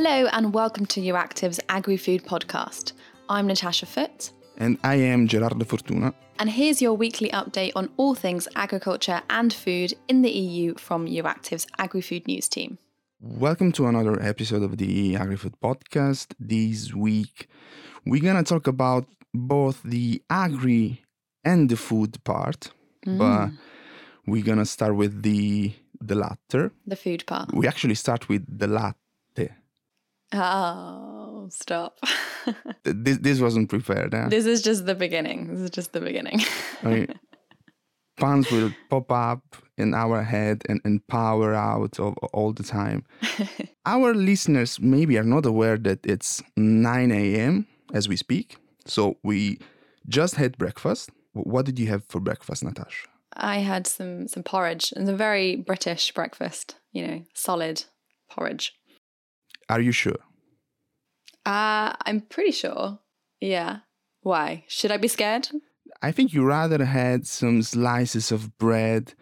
Hello and welcome to Euractiv's Agri Food Podcast. I'm Natasha Foote. And I am Gerardo Fortuna. And here's your weekly update on all things agriculture and food in the EU from Euractiv's Agri Food News team. Welcome to another episode of the Agri Food Podcast. This week, we're going to talk about both the agri and the food part, mm. but we're going to start with the the latter. The food part. We actually start with the latte. Oh, stop. this, this wasn't prepared. Eh? This is just the beginning. This is just the beginning. I mean, puns will pop up in our head and, and power out of, all the time. our listeners maybe are not aware that it's 9 a.m. as we speak. So we just had breakfast. What did you have for breakfast, Natasha? I had some some porridge. It's a very British breakfast, you know, solid porridge. Are you sure? Uh, I'm pretty sure. Yeah. Why? Should I be scared? I think you rather had some slices of bread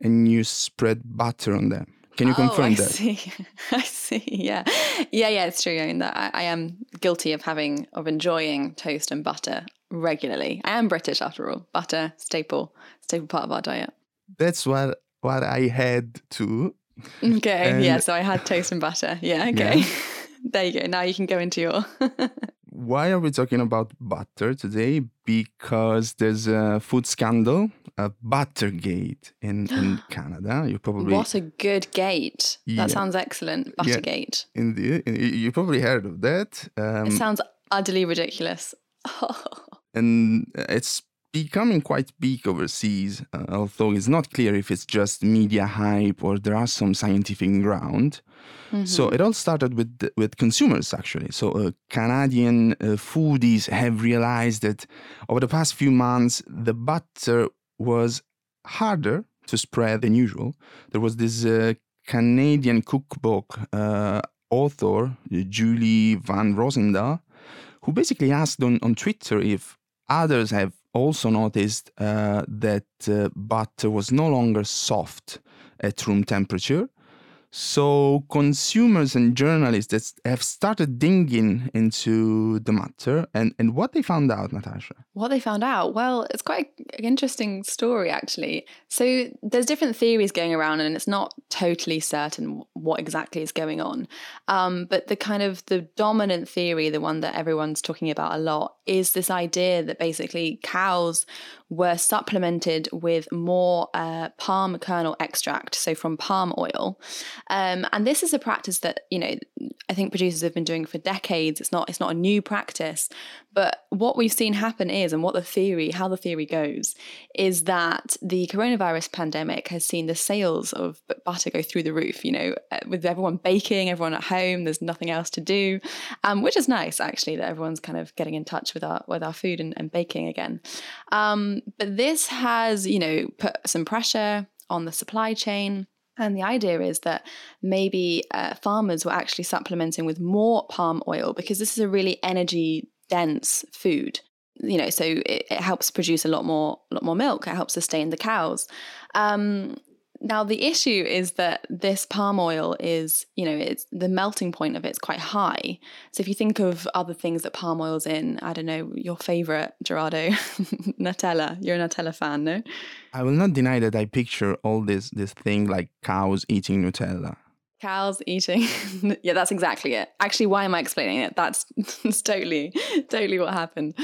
and you spread butter on them. Can you oh, confirm I that? I see. I see. Yeah, yeah, yeah. It's true. I mean, that I, I, am guilty of having of enjoying toast and butter regularly. I am British after all. Butter staple, staple part of our diet. That's what what I had too. Okay. And yeah. So I had toast and butter. Yeah. Okay. Yeah. there you go. Now you can go into your. Why are we talking about butter today? Because there's a food scandal, a Buttergate in, in Canada. You probably what a good gate. That sounds excellent. Buttergate. Yeah, indeed, you probably heard of that. Um, it sounds utterly ridiculous. and it's becoming quite big overseas, uh, although it's not clear if it's just media hype or there are some scientific ground. Mm-hmm. So it all started with with consumers actually. So uh, Canadian uh, foodies have realized that over the past few months the butter was harder to spread than usual. There was this uh, Canadian cookbook uh, author Julie Van Rosendaal who basically asked on, on Twitter if others have also noticed uh, that uh, butter was no longer soft at room temperature so consumers and journalists have started digging into the matter and, and what they found out, Natasha. What they found out? Well, it's quite an interesting story actually. So there's different theories going around and it's not totally certain what exactly is going on. Um, but the kind of the dominant theory, the one that everyone's talking about a lot, is this idea that basically cows were supplemented with more uh, palm kernel extract, so from palm oil. Um, and this is a practice that you know I think producers have been doing for decades. It's not it's not a new practice, but what we've seen happen is, and what the theory, how the theory goes, is that the coronavirus pandemic has seen the sales of butter go through the roof. You know, uh, with everyone baking, everyone at home, there's nothing else to do, um, which is nice actually that everyone's kind of getting in touch with our with our food and, and baking again. Um, but this has, you know, put some pressure on the supply chain. And the idea is that maybe uh, farmers were actually supplementing with more palm oil because this is a really energy dense food. You know so it, it, helps produce a lot more a lot more milk. It helps sustain the cows. Um, now the issue is that this palm oil is you know it's the melting point of it's quite high so if you think of other things that palm oil's in i don't know your favorite gerardo nutella you're a nutella fan no i will not deny that i picture all this this thing like cows eating nutella Cows eating. yeah, that's exactly it. Actually, why am I explaining it? That's, that's totally, totally what happened.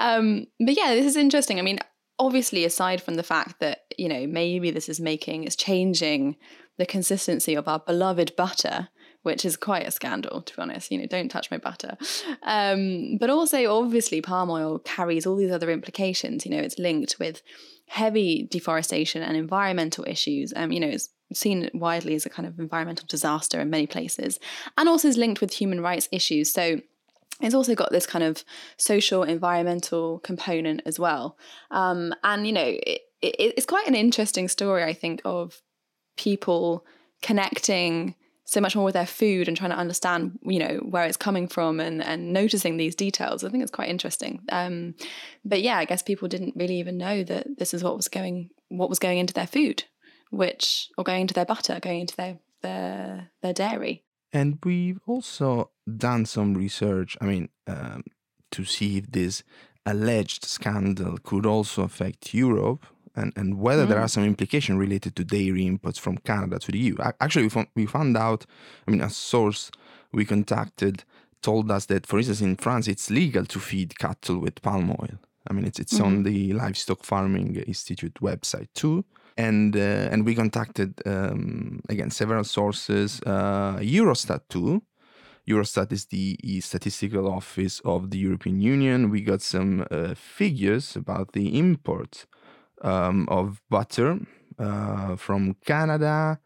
Um, but yeah, this is interesting. I mean, obviously, aside from the fact that, you know, maybe this is making, it's changing the consistency of our beloved butter, which is quite a scandal, to be honest. You know, don't touch my butter. Um, but also, obviously, palm oil carries all these other implications. You know, it's linked with heavy deforestation and environmental issues. Um, you know, it's seen widely as a kind of environmental disaster in many places, and also is linked with human rights issues. So it's also got this kind of social, environmental component as well. Um, and, you know, it, it, it's quite an interesting story, I think, of people connecting so much more with their food and trying to understand, you know, where it's coming from and, and noticing these details. I think it's quite interesting. Um, but yeah, I guess people didn't really even know that this is what was going what was going into their food which or going into their butter, going into their their their dairy. And we've also done some research, I mean, um, to see if this alleged scandal could also affect Europe and, and whether mm. there are some implications related to dairy imports from Canada to the EU. Actually, we found, we found out, I mean, a source we contacted told us that, for instance, in France, it's legal to feed cattle with palm oil. I mean, it's it's mm-hmm. on the Livestock Farming Institute website too, and uh, and we contacted um, again several sources, uh, Eurostat too. Eurostat is the statistical office of the European Union. We got some uh, figures about the import um, of butter uh, from Canada.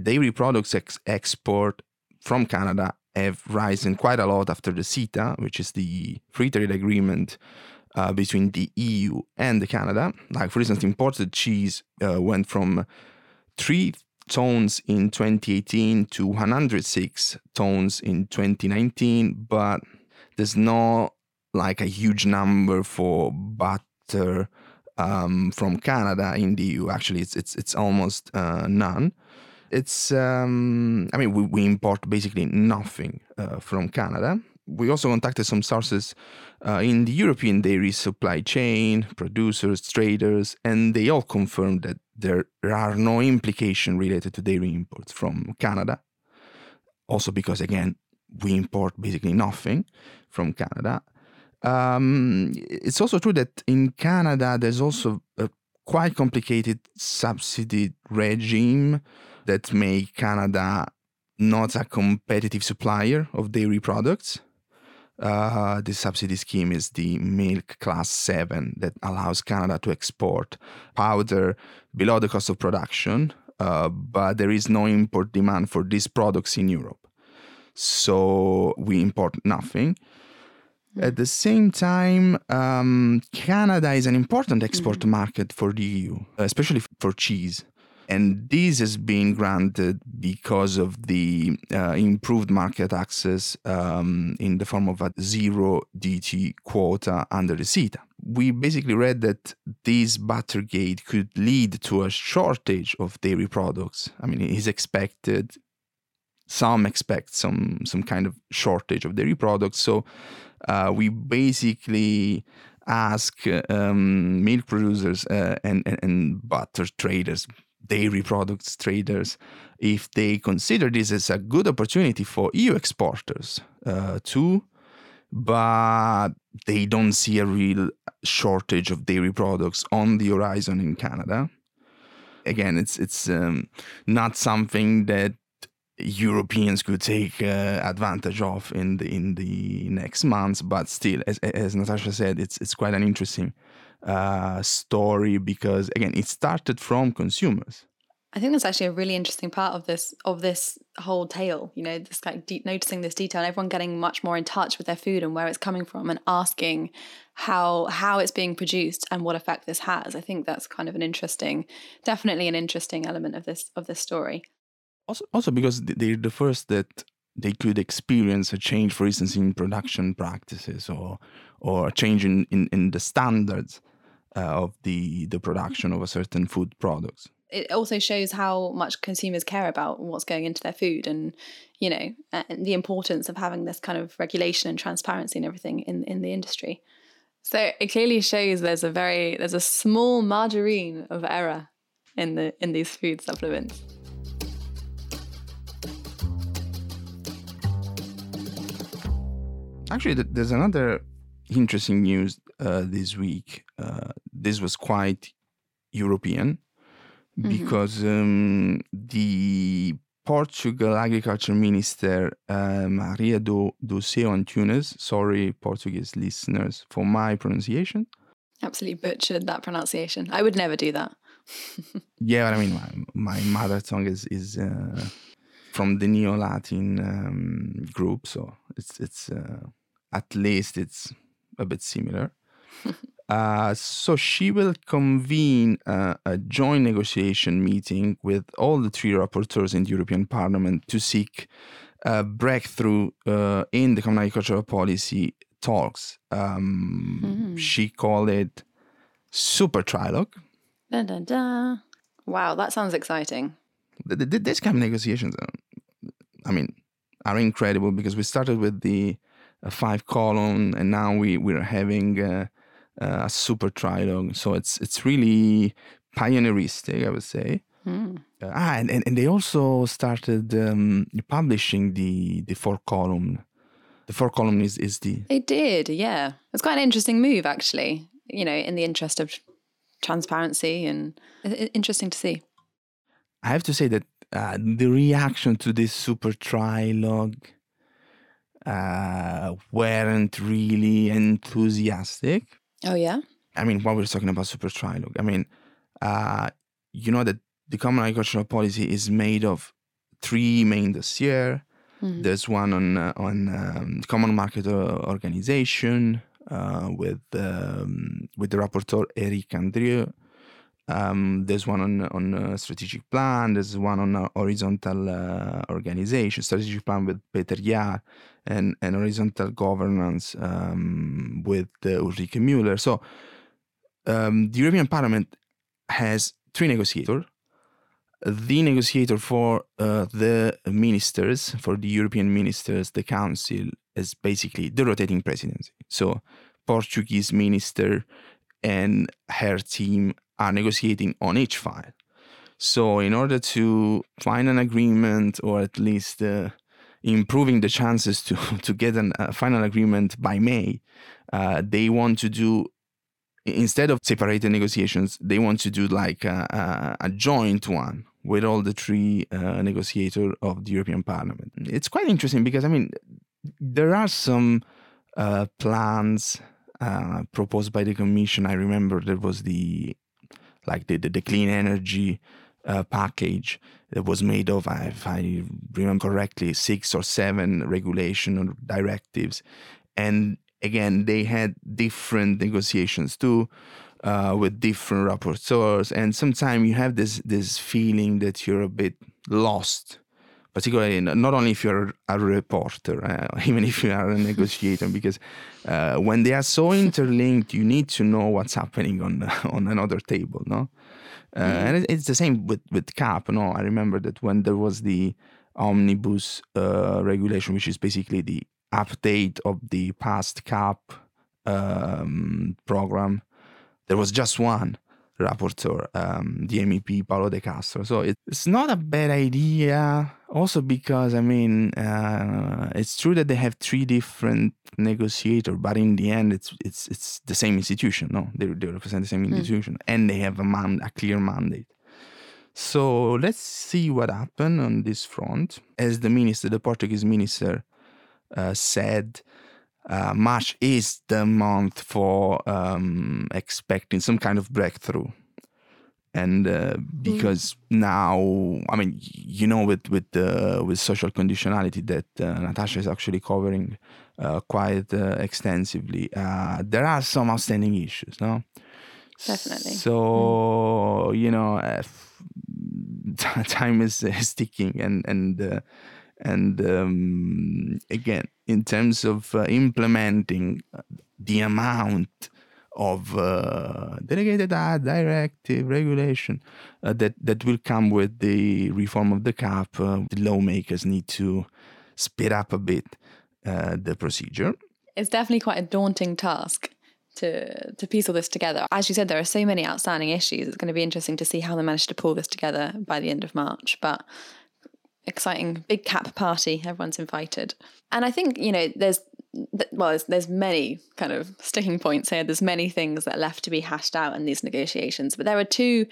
Dairy products ex- export from Canada have risen quite a lot after the CETA, which is the free trade agreement uh, between the EU and Canada. Like, for instance, imported cheese uh, went from 3 tones in 2018 to 106 tones in 2019, but there's no like a huge number for butter um, from Canada in the EU. Actually, it's it's it's almost uh, none. It's um, I mean we, we import basically nothing uh, from Canada. We also contacted some sources uh, in the European dairy supply chain, producers, traders, and they all confirmed that there are no implications related to dairy imports from Canada. Also, because again, we import basically nothing from Canada. Um, it's also true that in Canada, there's also a quite complicated subsidy regime that make Canada not a competitive supplier of dairy products. Uh, the subsidy scheme is the milk class 7 that allows Canada to export powder below the cost of production, uh, but there is no import demand for these products in Europe. So we import nothing. At the same time, um, Canada is an important export mm-hmm. market for the EU, especially for cheese. And this has been granted because of the uh, improved market access um, in the form of a zero DT quota under the CETA. We basically read that this Buttergate could lead to a shortage of dairy products. I mean, it is expected, some expect some, some kind of shortage of dairy products. So uh, we basically ask um, milk producers uh, and, and, and butter traders dairy products traders if they consider this as a good opportunity for EU exporters uh, too, but they don't see a real shortage of dairy products on the horizon in Canada. Again, it's it's um, not something that Europeans could take uh, advantage of in the in the next months, but still, as, as Natasha said, it's it's quite an interesting uh, story because again it started from consumers I think that's actually a really interesting part of this of this whole tale. You know, this like de- noticing this detail, and everyone getting much more in touch with their food and where it's coming from, and asking how how it's being produced and what effect this has. I think that's kind of an interesting, definitely an interesting element of this of this story. Also, also because they're the first that they could experience a change, for instance, in production practices or or a change in in, in the standards uh, of the the production of a certain food products. It also shows how much consumers care about what's going into their food, and you know, and the importance of having this kind of regulation and transparency and everything in in the industry. So it clearly shows there's a very there's a small margarine of error in the in these food supplements. Actually, there's another interesting news uh, this week. Uh, this was quite European mm-hmm. because um, the Portugal Agriculture Minister uh, Maria do, do Céu Antunes, sorry, Portuguese listeners, for my pronunciation. Absolutely butchered that pronunciation. I would never do that. yeah, I mean, my, my, mother tongue is is uh, from the Neo Latin um, group, so it's it's uh, at least it's a bit similar. uh, so she will convene uh, a joint negotiation meeting with all the three rapporteurs in the European Parliament to seek a breakthrough uh, in the common agricultural policy talks. Um, mm. She called it super trilogue. Da, da, da. Wow, that sounds exciting. The, the, this kind of negotiations, uh, I mean, are incredible because we started with the uh, five column and now we we're having uh, a super trilogue. So it's it's really pioneeristic, I would say. Mm. Uh, ah, and, and, and they also started um, publishing the the four column. The four column is, is the. They did, yeah. It's quite an interesting move, actually. You know, in the interest of transparency and interesting to see. I have to say that uh, the reaction to this super trilogue uh, weren't really enthusiastic. Oh yeah. I mean, what we're talking about super trilogue. I mean, uh, you know that the common agricultural policy is made of three main dossiers. Mm-hmm. There's one on uh, on um, the common market organization uh, with um, with the rapporteur Eric Andrieu. Um, there's one on on uh, strategic plan. There's one on uh, horizontal uh, organization, strategic plan with Peter Jahr, and, and horizontal governance um, with uh, Ulrike Müller. So um, the European Parliament has three negotiators. The negotiator for uh, the ministers, for the European ministers, the Council is basically the rotating presidency. So Portuguese minister and her team are negotiating on each file. So, in order to find an agreement or at least uh, improving the chances to, to get a final agreement by May, uh, they want to do, instead of separated negotiations, they want to do like a, a, a joint one with all the three uh, negotiators of the European Parliament. It's quite interesting because, I mean, there are some uh, plans uh, proposed by the Commission. I remember there was the like the, the, the clean energy uh, package that was made of, if I remember correctly, six or seven regulation or directives. And again, they had different negotiations too. Uh, with different rapporteurs, and sometimes you have this this feeling that you're a bit lost particularly not only if you're a reporter, uh, even if you are a negotiator, because uh, when they are so interlinked, you need to know what's happening on on another table, no? Uh, mm-hmm. And it's the same with with CAP. No, I remember that when there was the omnibus uh, regulation, which is basically the update of the past CAP um, program, there was just one rapporteur, um, the MEP Paolo De Castro. So it's not a bad idea. Also because I mean, uh, it's true that they have three different negotiators, but in the end, it's it's it's the same institution. No, they, they represent the same hmm. institution, mm. and they have a man a clear mandate. So let's see what happened on this front. As the minister, the Portuguese minister, uh, said uh, March is the month for um, expecting some kind of breakthrough. And uh, because mm. now, I mean, you know, with with uh, with social conditionality that uh, Natasha is actually covering uh, quite uh, extensively, there are some outstanding issues, no? Definitely. So mm. you know, time is, is ticking, and and and um, again, in terms of uh, implementing uh, the amount of uh, delegated act, directive, regulation uh, that, that will come with the reform of the CAP, uh, the lawmakers need to speed up a bit uh, the procedure. It's definitely quite a daunting task to to piece all this together. As you said, there are so many outstanding issues. It's going to be interesting to see how they manage to pull this together by the end of March. But exciting big cap party. Everyone's invited. And I think, you know, there's, well, there's, there's many kind of sticking points here. There's many things that are left to be hashed out in these negotiations. But there are two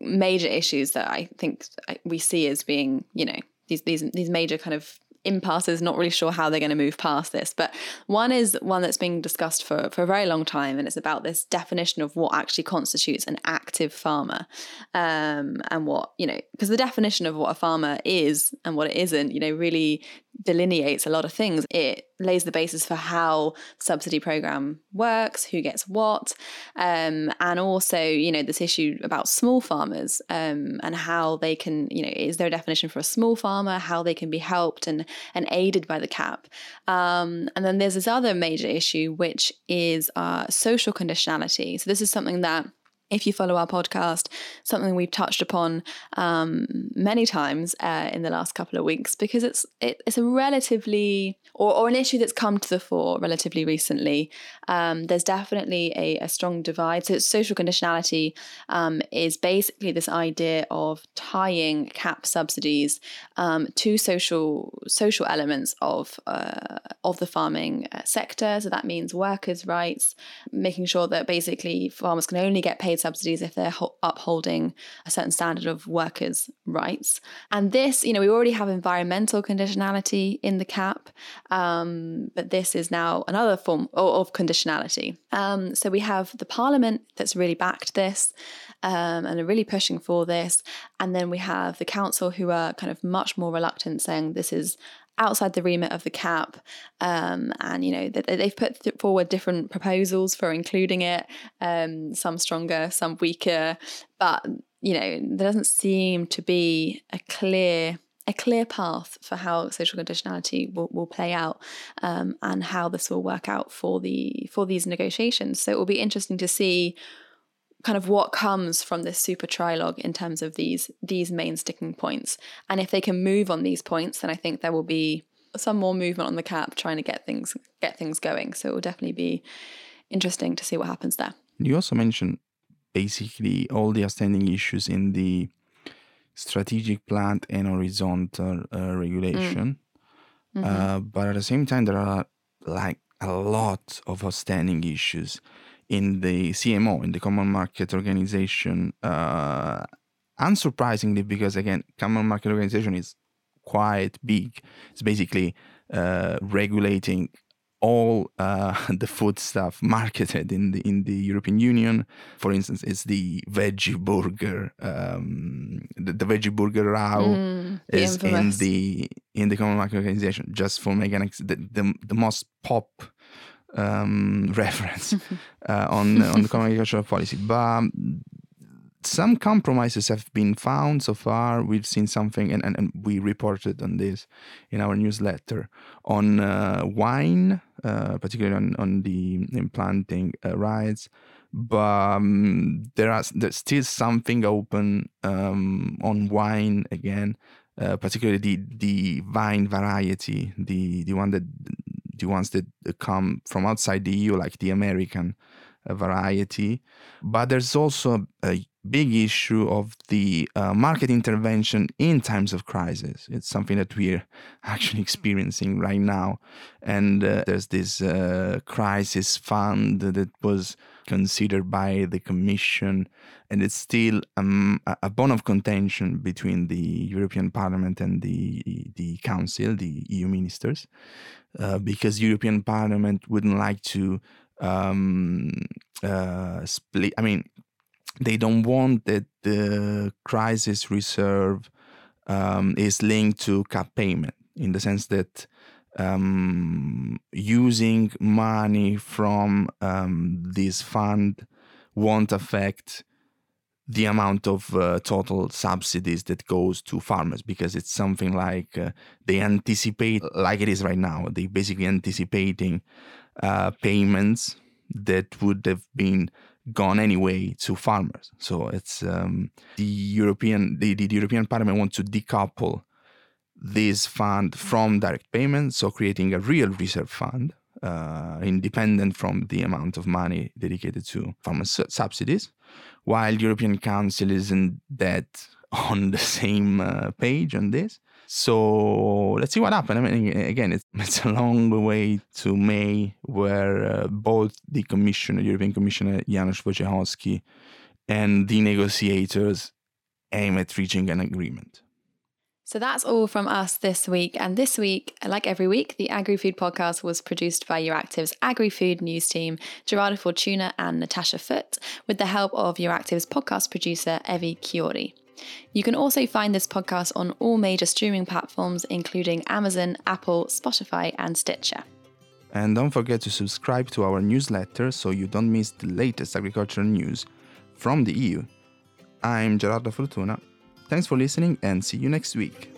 major issues that I think we see as being, you know, these, these, these major kind of impasses, not really sure how they're going to move past this. But one is one that's being discussed for, for a very long time, and it's about this definition of what actually constitutes an active farmer. Um, and what, you know, because the definition of what a farmer is and what it isn't, you know, really delineates a lot of things. It lays the basis for how subsidy program works, who gets what, um, and also you know this issue about small farmers um, and how they can you know is there a definition for a small farmer, how they can be helped and and aided by the cap, um, and then there's this other major issue which is uh, social conditionality. So this is something that if you follow our podcast, something we've touched upon um, many times uh, in the last couple of weeks because it's it, it's a relatively or, or, an issue that's come to the fore relatively recently. Um, there's definitely a, a, strong divide. So social conditionality um, is basically this idea of tying cap subsidies um, to social social elements of uh, of the farming uh, sector. So that means workers' rights, making sure that basically farmers can only get paid subsidies if they're upholding a certain standard of workers' rights. And this, you know, we already have environmental conditionality in the cap, um, but this is now another form of conditionality. Um, so we have the parliament that's really backed this um, and are really pushing for this. And then we have the council who are kind of much more reluctant, saying this is outside the remit of the cap um, and you know they've put forward different proposals for including it um, some stronger some weaker but you know there doesn't seem to be a clear a clear path for how social conditionality will, will play out um, and how this will work out for the for these negotiations. So it will be interesting to see kind of what comes from this super trilogue in terms of these these main sticking points. And if they can move on these points, then I think there will be some more movement on the cap trying to get things get things going. So it will definitely be interesting to see what happens there. You also mentioned basically all the outstanding issues in the strategic plant and horizontal uh, regulation. Mm. Mm-hmm. Uh, but at the same time, there are like a lot of outstanding issues in the CMO, in the Common Market Organization, uh, unsurprisingly, because again, Common Market Organization is quite big. It's basically uh, regulating all uh, the food stuff marketed in the in the European Union. For instance, it's the veggie burger, um, the, the, veggie burger row mm, is in the in the Common Market Organization. Just for making the, the the most pop um, reference uh, on on the common agricultural policy. But some compromises have been found so far. We've seen something, and, and, and we reported on this in our newsletter on uh, wine, uh, particularly on, on the implanting uh, rights. But um, there are there's still something open um, on wine again, uh, particularly the the vine variety, the the one that the ones that come from outside the EU, like the American uh, variety. But there's also a big issue of the uh, market intervention in times of crisis. It's something that we're actually experiencing right now. And uh, there's this uh, crisis fund that was considered by the Commission, and it's still um, a bone of contention between the European Parliament and the the Council, the EU ministers, uh, because European Parliament wouldn't like to um, uh, split. I mean, they don't want that the crisis reserve um, is linked to cap payment in the sense that um, using money from um, this fund won't affect the amount of uh, total subsidies that goes to farmers because it's something like uh, they anticipate like it is right now they basically anticipating uh, payments that would have been gone anyway to farmers so it's um, the european the, the european parliament wants to decouple this fund from direct payments, so creating a real reserve fund uh, independent from the amount of money dedicated to farmer su- subsidies, while European Council isn't that on the same uh, page on this. So let's see what happens. I mean, again, it's, it's a long way to May, where uh, both the commissioner, European Commissioner Janusz Wojciechowski, and the negotiators aim at reaching an agreement. So that's all from us this week. And this week, like every week, the Agri Food podcast was produced by Euractiv's Agri Food news team, Gerardo Fortuna and Natasha Foote, with the help of Euractiv's podcast producer, Evi Kiorri. You can also find this podcast on all major streaming platforms, including Amazon, Apple, Spotify, and Stitcher. And don't forget to subscribe to our newsletter so you don't miss the latest agricultural news from the EU. I'm Gerardo Fortuna. Thanks for listening and see you next week.